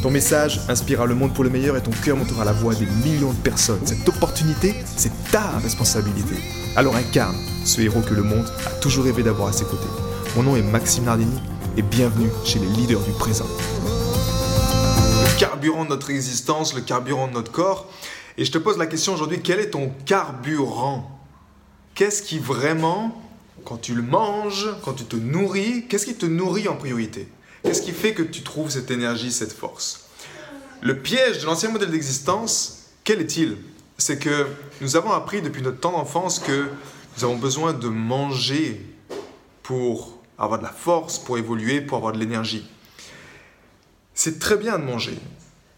Ton message inspirera le monde pour le meilleur et ton cœur montera la voix des millions de personnes. Cette opportunité, c'est ta responsabilité. Alors incarne ce héros que le monde a toujours rêvé d'avoir à ses côtés. Mon nom est Maxime Nardini et bienvenue chez les leaders du présent. Le carburant de notre existence, le carburant de notre corps. Et je te pose la question aujourd'hui, quel est ton carburant? Qu'est-ce qui vraiment, quand tu le manges, quand tu te nourris, qu'est-ce qui te nourrit en priorité? Qu'est-ce qui fait que tu trouves cette énergie, cette force? Le piège de l'ancien modèle d'existence, quel est-il? C'est que nous avons appris depuis notre temps d'enfance que nous avons besoin de manger pour avoir de la force, pour évoluer, pour avoir de l'énergie. C'est très bien de manger,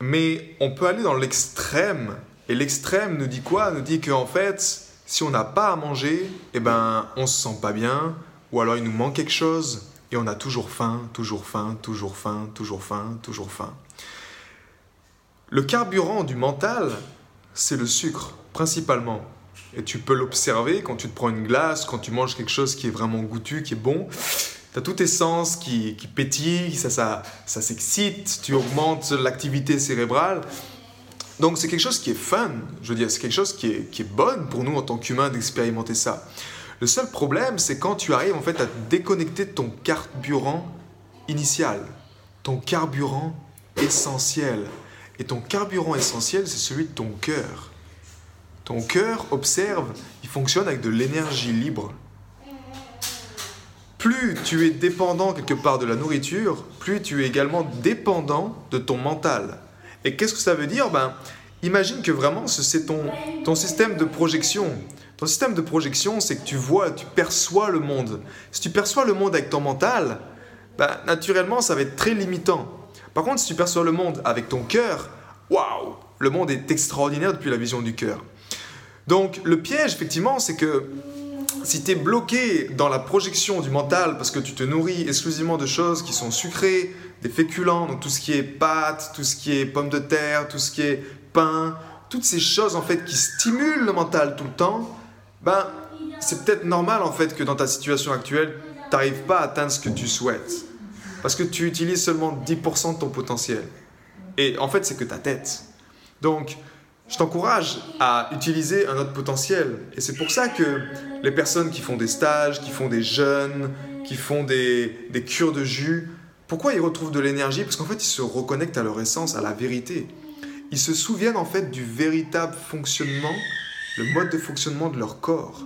mais on peut aller dans l'extrême. Et l'extrême nous dit quoi? Nous dit qu'en fait, si on n'a pas à manger, eh ben, on se sent pas bien, ou alors il nous manque quelque chose, et on a toujours faim, toujours faim, toujours faim, toujours faim, toujours faim. Le carburant du mental, c'est le sucre, principalement. Et tu peux l'observer quand tu te prends une glace, quand tu manges quelque chose qui est vraiment goûtu, qui est bon. Tu as tous tes sens qui, qui pétillent, ça, ça, ça s'excite, tu augmentes l'activité cérébrale. Donc c'est quelque chose qui est fun, je veux dire, c'est quelque chose qui est, qui est bonne pour nous en tant qu'humains d'expérimenter ça. Le seul problème, c'est quand tu arrives en fait à déconnecter de ton carburant initial, ton carburant essentiel. Et ton carburant essentiel, c'est celui de ton cœur. Ton cœur, observe, il fonctionne avec de l'énergie libre. Plus tu es dépendant quelque part de la nourriture, plus tu es également dépendant de ton mental. Et qu'est-ce que ça veut dire? Ben, Imagine que vraiment c'est ton, ton système de projection. Ton système de projection, c'est que tu vois, tu perçois le monde. Si tu perçois le monde avec ton mental, bah, naturellement, ça va être très limitant. Par contre, si tu perçois le monde avec ton cœur, waouh, le monde est extraordinaire depuis la vision du cœur. Donc, le piège, effectivement, c'est que si tu es bloqué dans la projection du mental parce que tu te nourris exclusivement de choses qui sont sucrées, des féculents, donc tout ce qui est pâtes, tout ce qui est pommes de terre, tout ce qui est pain, toutes ces choses en fait qui stimulent le mental tout le temps, ben, c'est peut-être normal en fait que dans ta situation actuelle, tu n'arrives pas à atteindre ce que tu souhaites. Parce que tu utilises seulement 10% de ton potentiel. Et en fait, c'est que ta tête. Donc, je t'encourage à utiliser un autre potentiel. Et c'est pour ça que les personnes qui font des stages, qui font des jeûnes, qui font des, des cures de jus, pourquoi ils retrouvent de l'énergie? Parce qu'en fait, ils se reconnectent à leur essence, à la vérité. Ils se souviennent en fait du véritable fonctionnement le mode de fonctionnement de leur corps.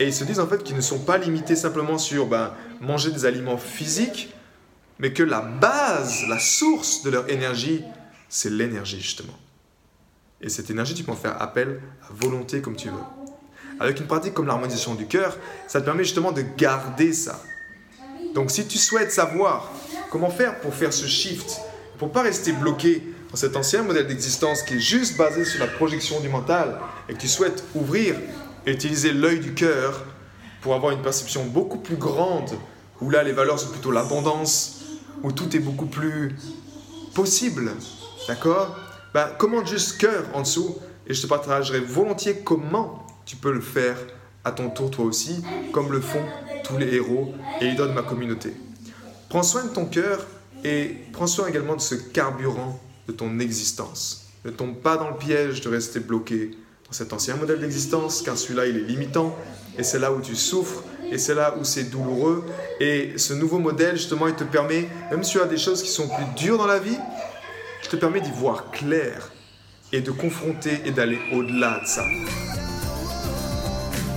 Et ils se disent en fait qu'ils ne sont pas limités simplement sur ben, manger des aliments physiques, mais que la base, la source de leur énergie, c'est l'énergie justement. Et cette énergie, tu peux en faire appel à volonté comme tu veux. Avec une pratique comme l'harmonisation du cœur, ça te permet justement de garder ça. Donc si tu souhaites savoir comment faire pour faire ce shift, pour pas rester bloqué dans cet ancien modèle d'existence qui est juste basé sur la projection du mental et que tu souhaites ouvrir et utiliser l'œil du cœur pour avoir une perception beaucoup plus grande, où là les valeurs sont plutôt l'abondance, où tout est beaucoup plus possible, d'accord? Ben, Commande juste cœur en dessous et je te partagerai volontiers comment tu peux le faire à ton tour toi aussi, comme le font tous les héros et les de ma communauté. Prends soin de ton cœur et prends soin également de ce carburant de ton existence. Ne tombe pas dans le piège de rester bloqué dans cet ancien modèle d'existence, car celui-là, il est limitant, et c'est là où tu souffres, et c'est là où c'est douloureux. Et ce nouveau modèle, justement, il te permet, même si tu as des choses qui sont plus dures dans la vie, il te permet d'y voir clair, et de confronter et d'aller au-delà de ça.